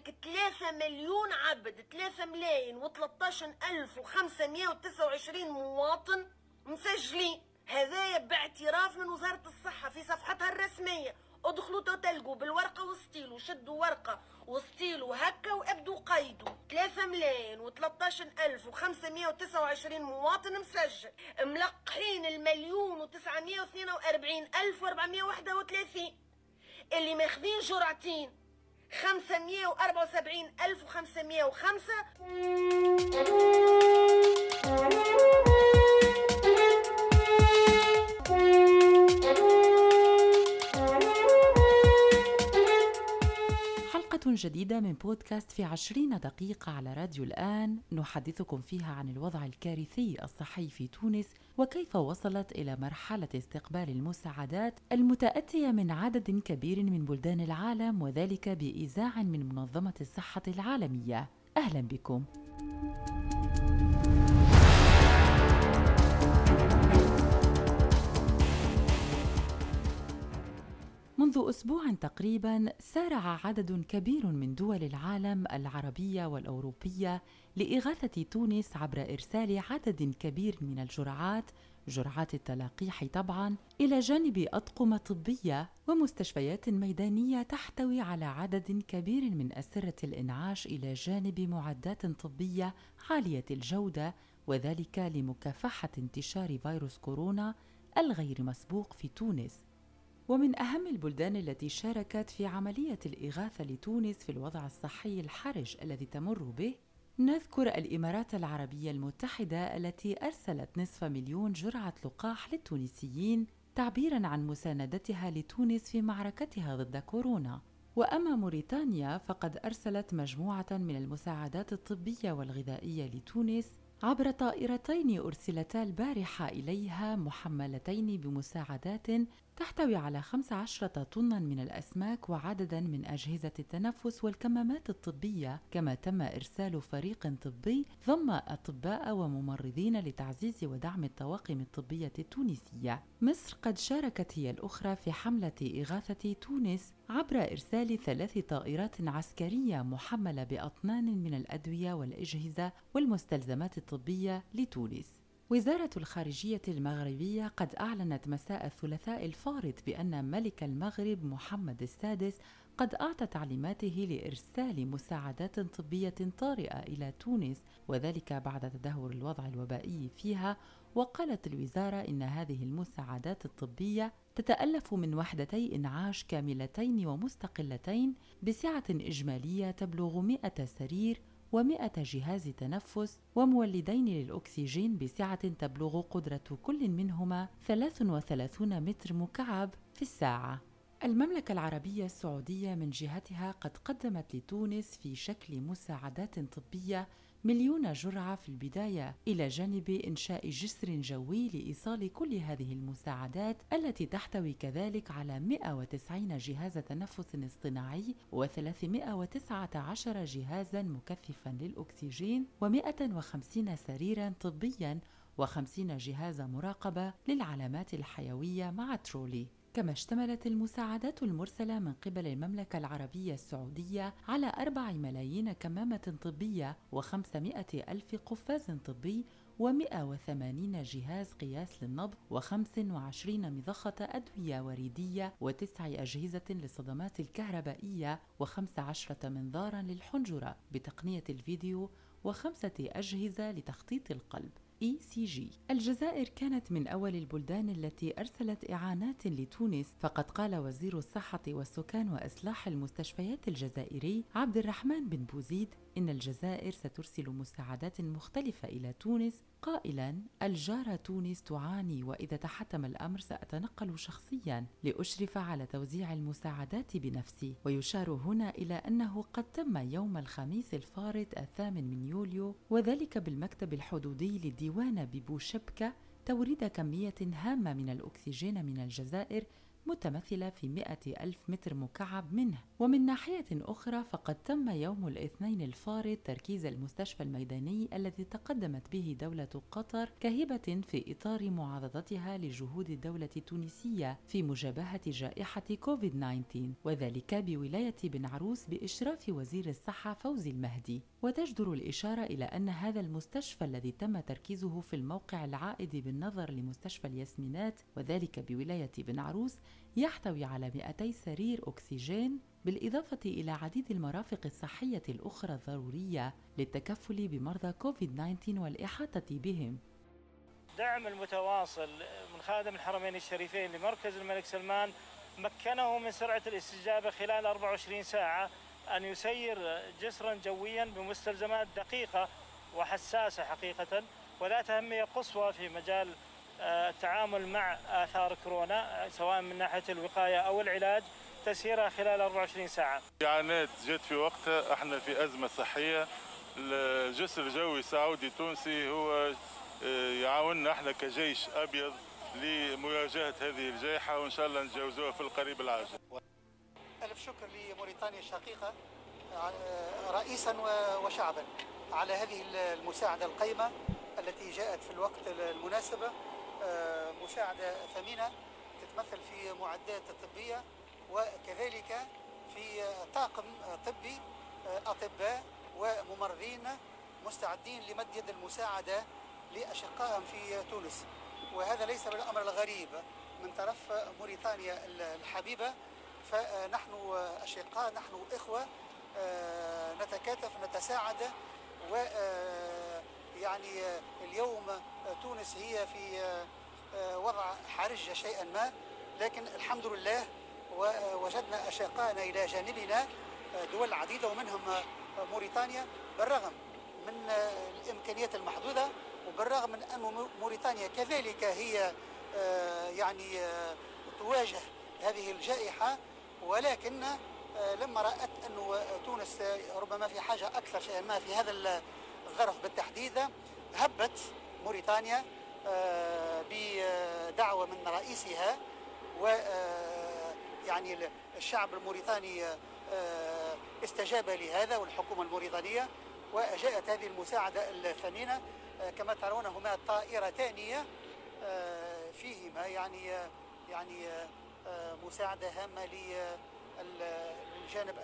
عندك 3 مليون عبد 3 ملايين و13 ألف و529 مواطن مسجلين. هذايا باعتراف من وزارة الصحة في صفحتها الرسمية. ادخلوا تلقوا بالورقة والستيل وشدوا ورقة وستيل وهكا وابدوا قيدوا. 3 ملايين و13 ألف و529 مواطن مسجل. ملقحين المليون و942 ألف و431 اللي ماخذين جرعتين 574 جديدة من بودكاست في عشرين دقيقة على راديو الآن. نحدثكم فيها عن الوضع الكارثي الصحي في تونس وكيف وصلت إلى مرحلة استقبال المساعدات المتأتية من عدد كبير من بلدان العالم وذلك بإيزاع من منظمة الصحة العالمية. أهلا بكم. منذ أسبوع تقريبا سارع عدد كبير من دول العالم العربية والأوروبية لإغاثة تونس عبر إرسال عدد كبير من الجرعات جرعات التلقيح طبعا إلى جانب أطقم طبية ومستشفيات ميدانية تحتوي على عدد كبير من أسرة الإنعاش إلى جانب معدات طبية عالية الجودة وذلك لمكافحة انتشار فيروس كورونا الغير مسبوق في تونس. ومن أهم البلدان التي شاركت في عملية الإغاثة لتونس في الوضع الصحي الحرج الذي تمر به نذكر الإمارات العربية المتحدة التي أرسلت نصف مليون جرعة لقاح للتونسيين تعبيرا عن مساندتها لتونس في معركتها ضد كورونا. وأما موريتانيا فقد أرسلت مجموعة من المساعدات الطبية والغذائية لتونس عبر طائرتين أرسلتا البارحة إليها محملتين بمساعدات تحتوي على 15 طنا من الأسماك وعددا من أجهزة التنفس والكمامات الطبية. كما تم إرسال فريق طبي ضم أطباء وممرضين لتعزيز ودعم الطواقم الطبية التونسية. مصر قد شاركت هي الأخرى في حملة إغاثة تونس عبر إرسال ثلاث طائرات عسكرية محملة بأطنان من الأدوية والأجهزة والمستلزمات الطبية لتونس. وزارة الخارجية المغربية قد أعلنت مساء الثلاثاء الفارط بأن ملك المغرب محمد السادس قد أعطى تعليماته لإرسال مساعدات طبية طارئة إلى تونس وذلك بعد تدهور الوضع الوبائي فيها وقالت الوزارة إن هذه المساعدات الطبية تتألف من وحدتي إنعاش كاملتين ومستقلتين بسعة إجمالية تبلغ 100 سرير و100 جهاز تنفس ومولدين للأكسجين بسعة تبلغ قدرة كل منهما 33 متر مكعب في الساعة. المملكة العربية السعودية من جهتها قد قدمت لتونس في شكل مساعدات طبية مليون جرعة في البداية إلى جانب إنشاء جسر جوي لإيصال كل هذه المساعدات التي تحتوي كذلك على 190 جهاز تنفس اصطناعي و319 جهازا مكثفا للأكسجين و150 سريرا طبيا و50 جهاز مراقبة للعلامات الحيوية مع ترولي. كما اشتملت المساعدات المرسلة من قبل المملكة العربية السعودية على أربع ملايين كمامة طبية وخمسمائة ألف قفاز طبي و180 جهاز قياس للنبض و25 مضخة أدوية وريدية وتسع أجهزة للصدمات الكهربائية و15 منظارا للحنجرة بتقنية الفيديو وخمسة أجهزة لتخطيط القلب. ECG الجزائر كانت من أول البلدان التي أرسلت إعانات لتونس فقد قال وزير الصحة والسكان وإصلاح المستشفيات الجزائري عبد الرحمن بن بوزيد إن الجزائر سترسل مساعدات مختلفة إلى تونس. قائلا الجارة تونس تعاني وإذا تحتم الأمر سأتنقل شخصيا لأشرف على توزيع المساعدات بنفسي. ويشار هنا إلى أنه قد تم يوم الخميس الفارط الثامن من يوليو وذلك بالمكتب الحدودي للديوان ببوشبكة توريد كمية هامة من الأكسجين من الجزائر متمثلة في مئة ألف متر مكعب منه ومن ناحية أخرى فقد تم يوم الاثنين الفارط تركيز المستشفى الميداني الذي تقدمت به دولة قطر كهبة في إطار معارضتها لجهود الدولة التونسية في مجابهة جائحة كوفيد-19 وذلك بولاية بن عروس بإشراف وزير الصحة فوزي المهدي. وتجدر الإشارة إلى أن هذا المستشفى الذي تم تركيزه في الموقع العائد بالنظر لمستشفى الياسمينات وذلك بولاية بن عروس يحتوي على 200 سرير أكسجين بالإضافة إلى عديد المرافق الصحية الأخرى الضرورية للتكفل بمرضى كوفيد-19 والإحاطة بهم. الدعم المتواصل من خادم الحرمين الشريفين لمركز الملك سلمان مكنه من سرعة الاستجابة خلال 24 ساعة أن يسير جسرا جويا بمستلزمات دقيقة وحساسة حقيقة وذات أهمية قصوى في مجال التعامل مع آثار كورونا سواء من ناحية الوقاية أو العلاج تسييرها خلال 24 ساعة. إعانات جت في وقتها إحنا في أزمة صحية. الجسر الجوي السعودي تونسي هو آه، يعاوننا إحنا كجيش أبيض لمواجهة هذه الجائحة وإن شاء الله نتجاوزوها في القريب العاجل. ألف شكر لموريتانيا الشقيقة آه، رئيسا وشعبا على هذه المساعدة القيمة التي جاءت في الوقت المناسبة مساعدة ثمينة تتمثل في معدات طبية وكذلك في طاقم طبي آه، أطباء وممرضين مستعدين لمد يد المساعدة لأشقائهم في تونس. وهذا ليس بالأمر الغريب من طرف موريتانيا الحبيبة فنحن أشقاء نحن إخوة آه، نتكاتف نتساعد و آه، يعني اليوم تونس هي في وضع حرج شيئا ما. لكن الحمد لله ووجدنا أشقائنا إلى جانبنا دول عديدة ومنهم موريتانيا. بالرغم من الإمكانيات المحدودة وبالرغم من أن موريتانيا كذلك هي آه، يعني آه، تواجه هذه الجائحة ولكن آه، لما رأت أن تونس ربما في حاجة أكثر شيئا ما في هذا الظرف بالتحديد هبت موريتانيا بدعوة من رئيسها و يعني الشعب الموريتاني استجاب لهذا والحكومة الموريتانية وجاءت هذه المساعدة الثمينة. كما ترون هما طائرتان آه، فيهما يعني يعني آه، مساعدة هامة للجانب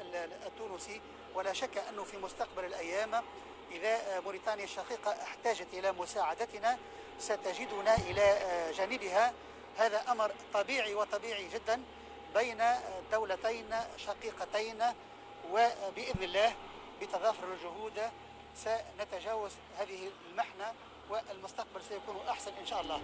التونسي. ولا شك أنه في مستقبل الأيام إذا موريتانيا الشقيقة احتاجت إلى مساعدتنا. ستجدنا إلى جانبها. هذا أمر طبيعي وطبيعي جدا بين دولتين شقيقتين وبإذن الله بتضافر الجهود سنتجاوز هذه المحنة والمستقبل سيكون أحسن إن شاء الله.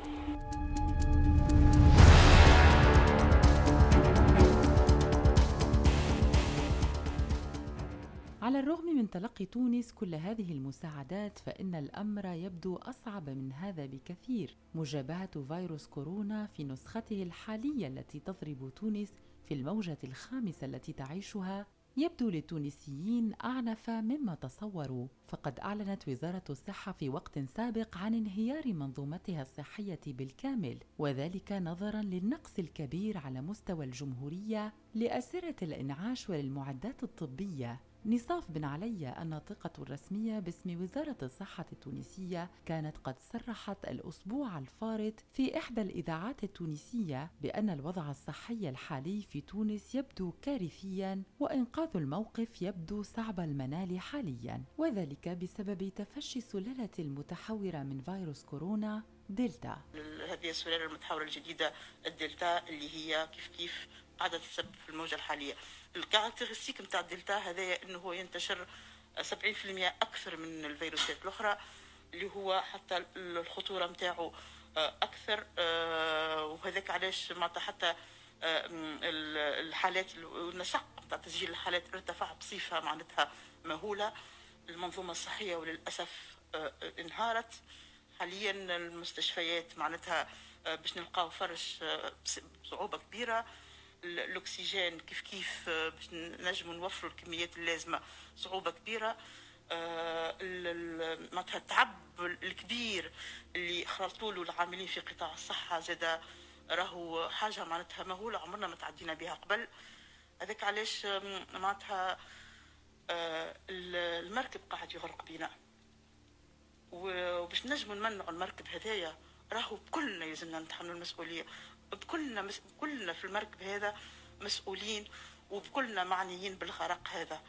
على الرغم من تلقي تونس كل هذه المساعدات فإن الأمر يبدو أصعب من هذا بكثير. مجابهة فيروس كورونا في نسخته الحالية التي تضرب تونس في الموجة الخامسة التي تعيشها يبدو للتونسيين أعنف مما تصوروا. فقد أعلنت وزارة الصحة في وقت سابق عن انهيار منظومتها الصحية بالكامل وذلك نظرا للنقص الكبير على مستوى الجمهورية لأسرة الإنعاش وللمعدات الطبية. نصاف بن علي الناطقة الرسمية باسم وزارة الصحة التونسية كانت قد صرحت الأسبوع الفارط في إحدى الإذاعات التونسية بأن الوضع الصحي الحالي في تونس يبدو كارثيا وإنقاذ الموقف يبدو صعب المنال حاليا وذلك بسبب تفشي السلالة المتحورة من فيروس كورونا دلتا. هذه السلالة المتحورة الجديدة الدلتا اللي هي كيف كيف قاعدة تسبب في الموجة الحالية. ال caractéristique نتاع الدلتا هذايا إنه هو ينتشر 70% أكثر من الفيروسات الأخرى اللي هو حتى الخطورة نتاعو آه، أكثر آه، وهذاك علاش معناتها حتى آه، الحالات النسق نتاع تسجيل الحالات ارتفع بصفة معناتها مهولة. المنظومة الصحية وللأسف انهارت. حاليا المستشفيات معناتها باش نلقاو فرش بصعوبة كبيرة. الأكسجين كيف كيف آه، باش نجموا نوفروا الكميات اللازمة. صعوبة كبيرة. آه، معناتها التعب الكبير اللي خلطوا له العاملين في قطاع الصحة زاد راهو حاجة معناتها مهولة عمرنا ما تعدينا بها قبل. هذاك علاش معناتها آه، المركب قاعد يغرق بينا. وباش نجموا نمنعوا المركب هذايا راهو كلنا يلزمنا نتحملوا المسؤولية. بكلنا مس... كلنا في المركب هذا مسؤولين وبكلنا معنيين بالغرق هذا.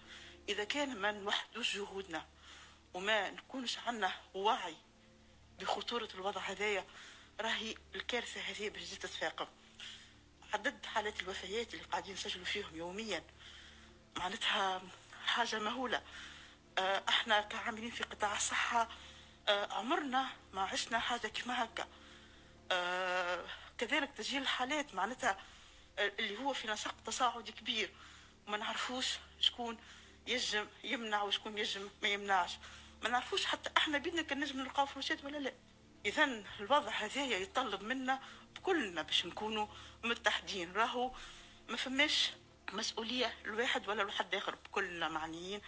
إذا كان ما نوحدوش جهودنا وما نكونش عنا وعي بخطورة الوضع هذايا راهي الكارثة هذه باش تتفاقم. عدد حالات الوفيات اللي قاعدين نسجلوا فيهم يوميا معناتها حاجة مهولة. آه، إحنا كعاملين في قطاع الصحة آه، عمرنا ما عشنا حاجة كما هكا. آه، كذلك تسجيل الحالات معناتها اللي هو في نسق تصاعدي كبير. وما نعرفوش شكون يجم يمنع وشكون يجم ما يمنعش. ما نعرفوش حتى إحنا بيدنا كان نجم نلقاو فلوسات ولا لا. اذا الوضع هذايا يتطلب منا كلنا باش نكونوا متحدين. راهو ما فماش مسؤولية الواحد ولا لحد آخر كلنا معنيين.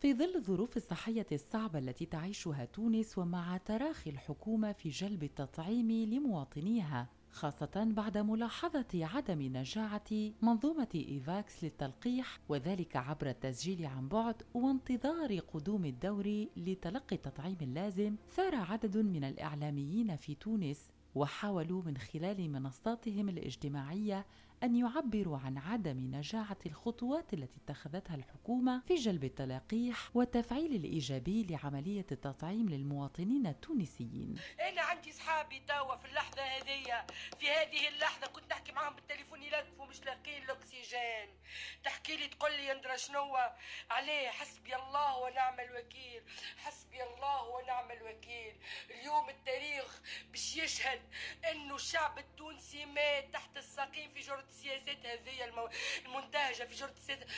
في ظل الظروف الصحية الصعبة التي تعيشها تونس ومع تراخي الحكومة في جلب التطعيم لمواطنيها خاصة بعد ملاحظة عدم نجاعة منظومة إيفاكس للتلقيح وذلك عبر التسجيل عن بعد وانتظار قدوم الدور لتلقي التطعيم اللازم ثار عدد من الإعلاميين في تونس وحاولوا من خلال منصاتهم الاجتماعية أن يعبروا عن عدم نجاعة الخطوات التي اتخذتها الحكومة في جلب التلقيح والتفعيل الإيجابي لعملية التطعيم للمواطنين التونسيين. أنا عندي صحابي توا في اللحظة هذه في هذه اللحظة كنت نحكي معهم بالتليفون يلقفوا مش لاقين الأكسجين. تحكي لي تقول لي يندرى شنو؟ عليه حسبي الله ونعم الوكيل حسبي الله ونعم الوكيل. اليوم التاريخ باش يشهد إنه الشعب التونسي مات تحت السقيم في جرة السياسات هذه المو... المنتهجة في جرة السياسات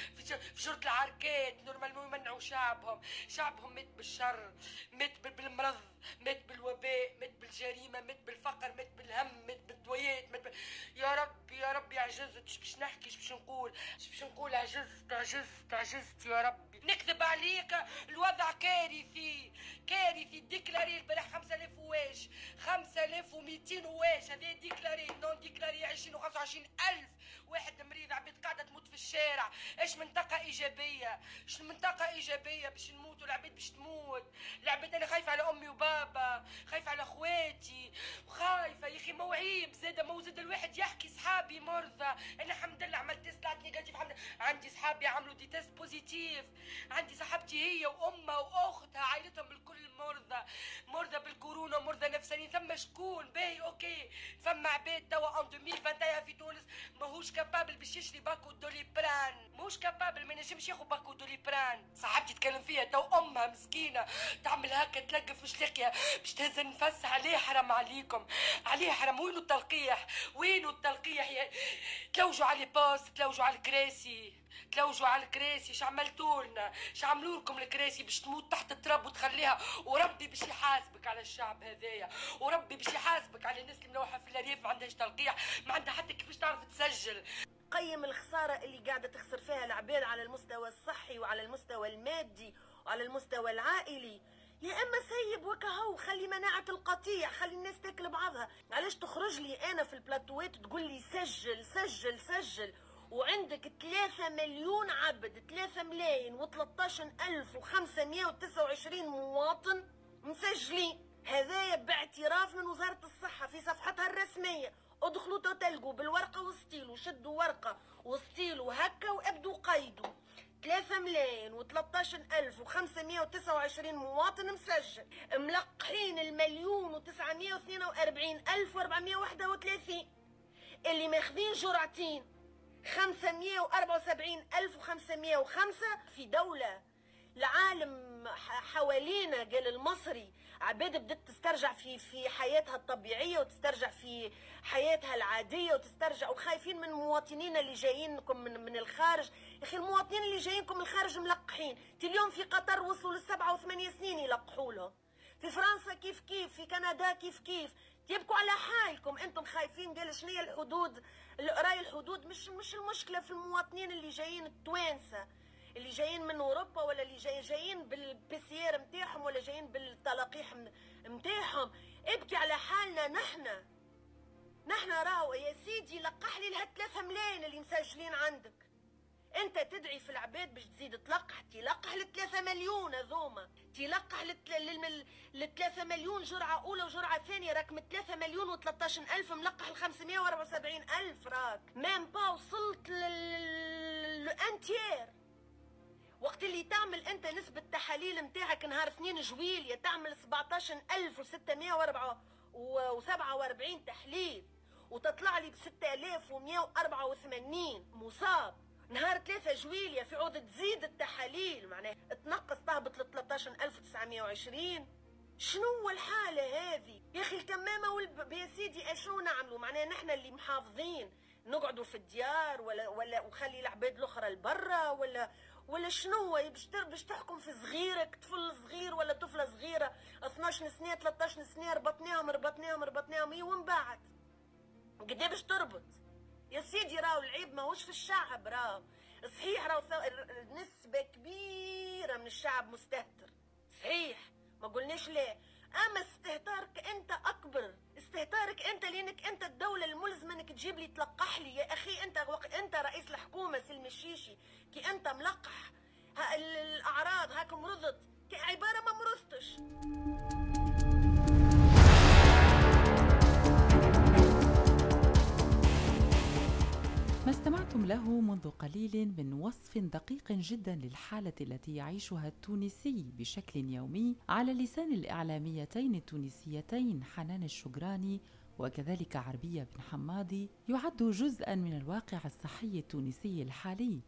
في جرة العركات normalement يمنعوا شعبهم. شعبهم مات بالشر مات بالمرض. مات بالوباء مات بالجريمة مات بالفقر مات بالهم مات بالدويات مات بال... يا رب يا رب عجزت. شو باش نحكي؟ باش نقول؟ باش نقول؟ عجزت عجزت عجزت يا ربي. نكذب عليك. الوضع كارثي كارثي. déclarés البارح 5000 واش 5200 واش. هذا déclarés non déclarés 20 و 25000 واحد مريض عبيد قاعدة تموت في الشارع. إيش منطقة إيجابية؟ إيش منطقة إيجابية باش نموتوا؟ العبيد باش تموت. العبيد أنا خايفة على أمي وبابا خايفة على أخواتي وخايفه يا أخي موعيب. زاد مو زاد الواحد يحكي صحابي مرضى. أنا الحمد لله عملت test طلعت négatif عندي صحابي عملوا des tests positifs عندي صاحبتي هي وأمها وأختها عائلتهم بالكل مرضى. مرضى بالكورونا مرضى نفسانيين. ثم شكون؟ باهي okay. ثم عباد توا en 2021 في تونس. ماهوش capable باش يشري باكو Doliprane ماهوش capable ما ينجمش ياخذ باكو Doliprane صاحبتي تكلم فيها تو امها مسكينة. تعمل هكا تلقف مش لاقية. باش تهز النفس عليه حرام عليكم. عليه حرام. وينو التلقيح؟ وينو التلقيح تلوجوا على باص تلوجوا على الكراسي. تلوجوا على الكراسي اش عملتوا لنا؟ اش عملوا لكم الكراسي باش تموت تحت التراب وتخليها؟ وربي باش يحاسبك على الشعب هذايا. وربي باش يحاسبك على الناس اللي ملوحة في الريف ما عندهاش تلقيح ما عندها حتى كيفاش تعرف تسجل. قيم الخسارة اللي قاعدة تخسر فيها العباد على المستوى الصحي وعلى المستوى المادي وعلى المستوى العائلي. يا أما سيب وكهو خلي مناعة القطيع خلي الناس تاكل بعضها. علاش تخرج لي أنا في البلاتوات تقول لي سجل سجل سجل؟ وعندك 3 مليون عبد 3 ملايين و13 ألف و529 مواطن مسجلين. هذايا باعتراف من وزارة الصحة في صفحتها الرسمية. ادخلوا تلقوا بالورقة وستيلو شدوا ورقة وستيلو هكا وابدوا قيدوا 3 ملايين و13 ألف و529 مواطن مسجل. ملقحين المليون و942 ألف و431 اللي ماخذين جرعتين. 574505 في دولة العالم حوالينا قال المصري عباد بدأت تسترجع في في حياتها الطبيعية وتسترجع في حياتها العادية وتسترجع وخايفين من مواطنينا اللي جايينكم من من الخارج. يا أخي المواطنين اللي جايينكم من الخارج ملقحين. اليوم في قطر وصلوا للسبعة وثمانية سنين يلقحوا لهم في فرنسا كيف كيف في كندا كيف كيف. تبقوا على حالكم. أنتم خايفين قال شنو هي الحدود؟ رأي الحدود مش مش المشكلة في المواطنين اللي جايين التوانسة. اللي جايين من أوروبا ولا اللي جاي جايين بالبيسيير نتاعهم ولا جايين بالتلقيح نتاعهم ابكي على حالنا نحن. نحن راهو يا سيدي لقح لي لها 3 ملايين اللي مسجلين عندك. أنت تدعي في العباد باش تزيد تلقح تلقح للثلاثة مليون هذوما تلقح 3 مليون جرعة أولى وجرعة ثانية. راك من 3 مليون و13 ألف ملقح ل 574 ألف راك. مام با وصلت للأنتير وقت اللي تعمل أنت نسبة تحاليل متاعك نهار اثنين جويلية تعمل 17647 تحليل وتطلع لي ب 6184 مصاب. نهار ثلاثة جويلية في عود تزيد التحاليل معناه تنقص تهبط ل 13920 شنو الحالة هذه؟ يا أخي الكمامة والب... يا سيدي شنو نعملوا؟ معناه نحن اللي محافظين. نقعدوا في الديار ولا ولا وخلي العباد الأخرى لبرا ولا ولا شنو باش باش تحكم في صغيرك طفل صغير ولا طفلة صغيرة. 12 سنة 13 سنة ربطناهم ربطناهم ربطناهم إي ومن بعد. قد باش تربط؟ يا سيدي راهو العيب ماهوش في الشعب راهو. صحيح راهو نسبة كبيرة من الشعب مستهتر. صحيح ما قلناش لا أما استهتارك أنت أكبر. استهتارك أنت لأنك أنت الدولة الملزمة أنك تجيب لي تلقح لي. يا أخي أنت وق... أنت رئيس الحكومة سلم الشيشي. كي أنت ملقح. ها الأعراض هاك مرضت. عبارة ما مرضتش. استمعتم له منذ قليل من وصف دقيق جدا للحالة التي يعيشها التونسي بشكل يومي على لسان الإعلاميتين التونسيتين حنان الشجراني وكذلك عربية بن حمادي يعد جزءا من الواقع الصحي التونسي الحالي.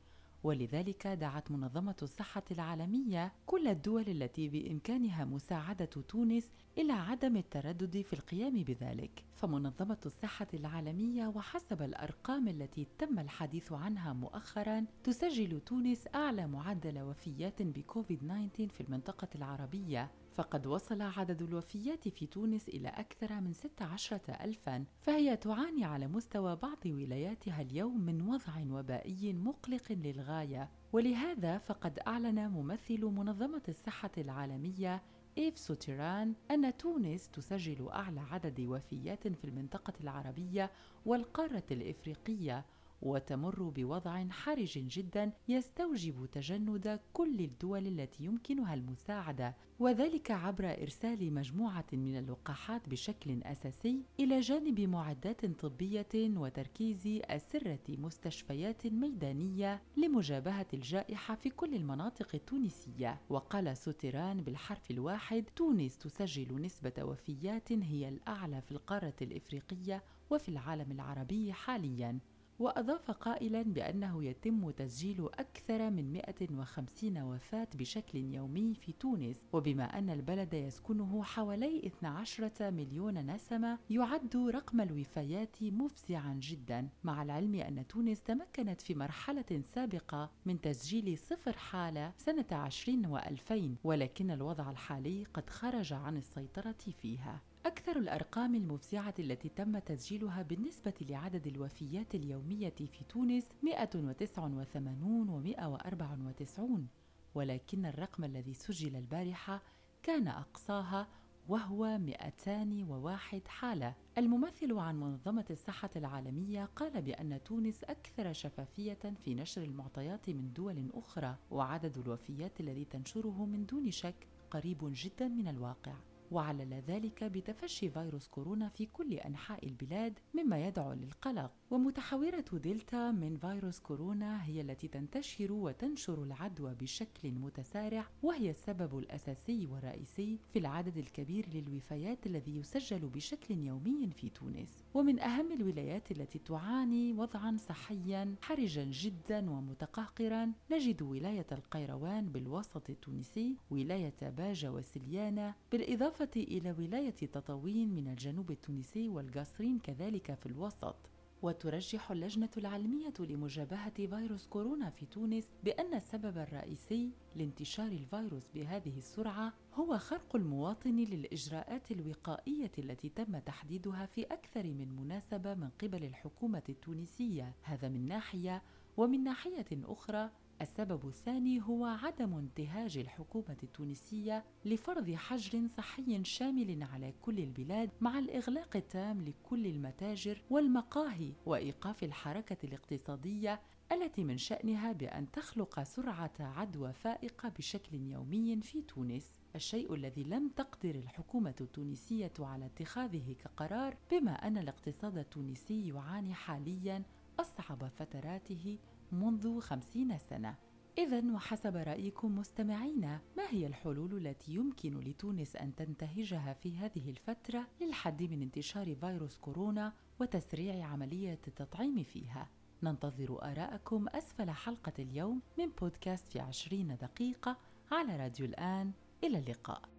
ولذلك دعت منظمة الصحة العالمية كل الدول التي بإمكانها مساعدة تونس إلى عدم التردد في القيام بذلك. فمنظمة الصحة العالمية وحسب الأرقام التي تم الحديث عنها مؤخرا تسجل تونس أعلى معدل وفيات بكوفيد 19 في المنطقة العربية. فقد وصل عدد الوفيات في تونس إلى أكثر من 16 ألفا فهي تعاني على مستوى بعض ولاياتها اليوم من وضع وبائي مقلق للغاية. ولهذا فقد أعلن ممثل منظمة الصحة العالمية إيف سوتيران أن تونس تسجل أعلى عدد وفيات في المنطقة العربية والقارة الإفريقية وتمر بوضع حرج جدا يستوجب تجند كل الدول التي يمكنها المساعدة وذلك عبر إرسال مجموعة من اللقاحات بشكل أساسي إلى جانب معدات طبية وتركيز أسرة مستشفيات ميدانية لمجابهة الجائحة في كل المناطق التونسية. وقال سوتيران بالحرف الواحد تونس تسجل نسبة وفيات هي الأعلى في القارة الإفريقية وفي العالم العربي حاليا. وأضاف قائلا بأنه يتم تسجيل أكثر من 150 وفاة بشكل يومي في تونس وبما أن البلد يسكنه حوالي 12 مليون نسمة يعد رقم الوفيات مفزعا جدا مع العلم أن تونس تمكنت في مرحلة سابقة من تسجيل صفر حالة سنة 20 و2000 ولكن الوضع الحالي قد خرج عن السيطرة فيها. أكثر الأرقام المفزعة التي تم تسجيلها بالنسبة لعدد الوفيات اليومية في تونس 189 و 194 ولكن الرقم الذي سجل البارحة كان أقصاها وهو 201 حالة. الممثل عن منظمة الصحة العالمية قال بأن تونس أكثر شفافية في نشر المعطيات من دول أخرى، وعدد الوفيات الذي تنشره من دون شك قريب جدا من الواقع. وعلل ذلك بتفشي فيروس كورونا في كل أنحاء البلاد مما يدعو للقلق. ومتحورة دلتا من فيروس كورونا هي التي تنتشر وتنشر العدوى بشكل متسارع وهي السبب الأساسي والرئيسي في العدد الكبير للوفيات الذي يسجل بشكل يومي في تونس. ومن أهم الولايات التي تعاني وضعا صحيا حرجا جدا ومتقهقرا نجد ولاية القيروان بالوسط التونسي ولاية باجه وسليانه بالإضافة بالإضافة إلى ولاية تطاوين من الجنوب التونسي والقصرين كذلك في الوسط. وترجح اللجنة العلمية لمجابهة فيروس كورونا في تونس بأن السبب الرئيسي لانتشار الفيروس بهذه السرعة هو خرق المواطن للإجراءات الوقائية التي تم تحديدها في أكثر من مناسبة من قبل الحكومة التونسية، هذا من ناحية، ومن ناحية أخرى السبب الثاني هو عدم انتهاج الحكومة التونسية لفرض حجر صحي شامل على كل البلاد مع الإغلاق التام لكل المتاجر والمقاهي وإيقاف الحركة الاقتصادية التي من شأنها بأن تخلق سرعة عدوى فائقة بشكل يومي في تونس. الشيء الذي لم تقدر الحكومة التونسية على اتخاذه كقرار بما أن الاقتصاد التونسي يعاني حاليا أصعب فتراته منذ خمسين سنة. إذا وحسب رأيكم مستمعينا ما هي الحلول التي يمكن لتونس أن تنتهجها في هذه الفترة للحد من انتشار فيروس كورونا وتسريع عملية التطعيم فيها؟ ننتظر آراءكم أسفل حلقة اليوم من بودكاست في عشرين دقيقة على راديو الآن. إلى اللقاء.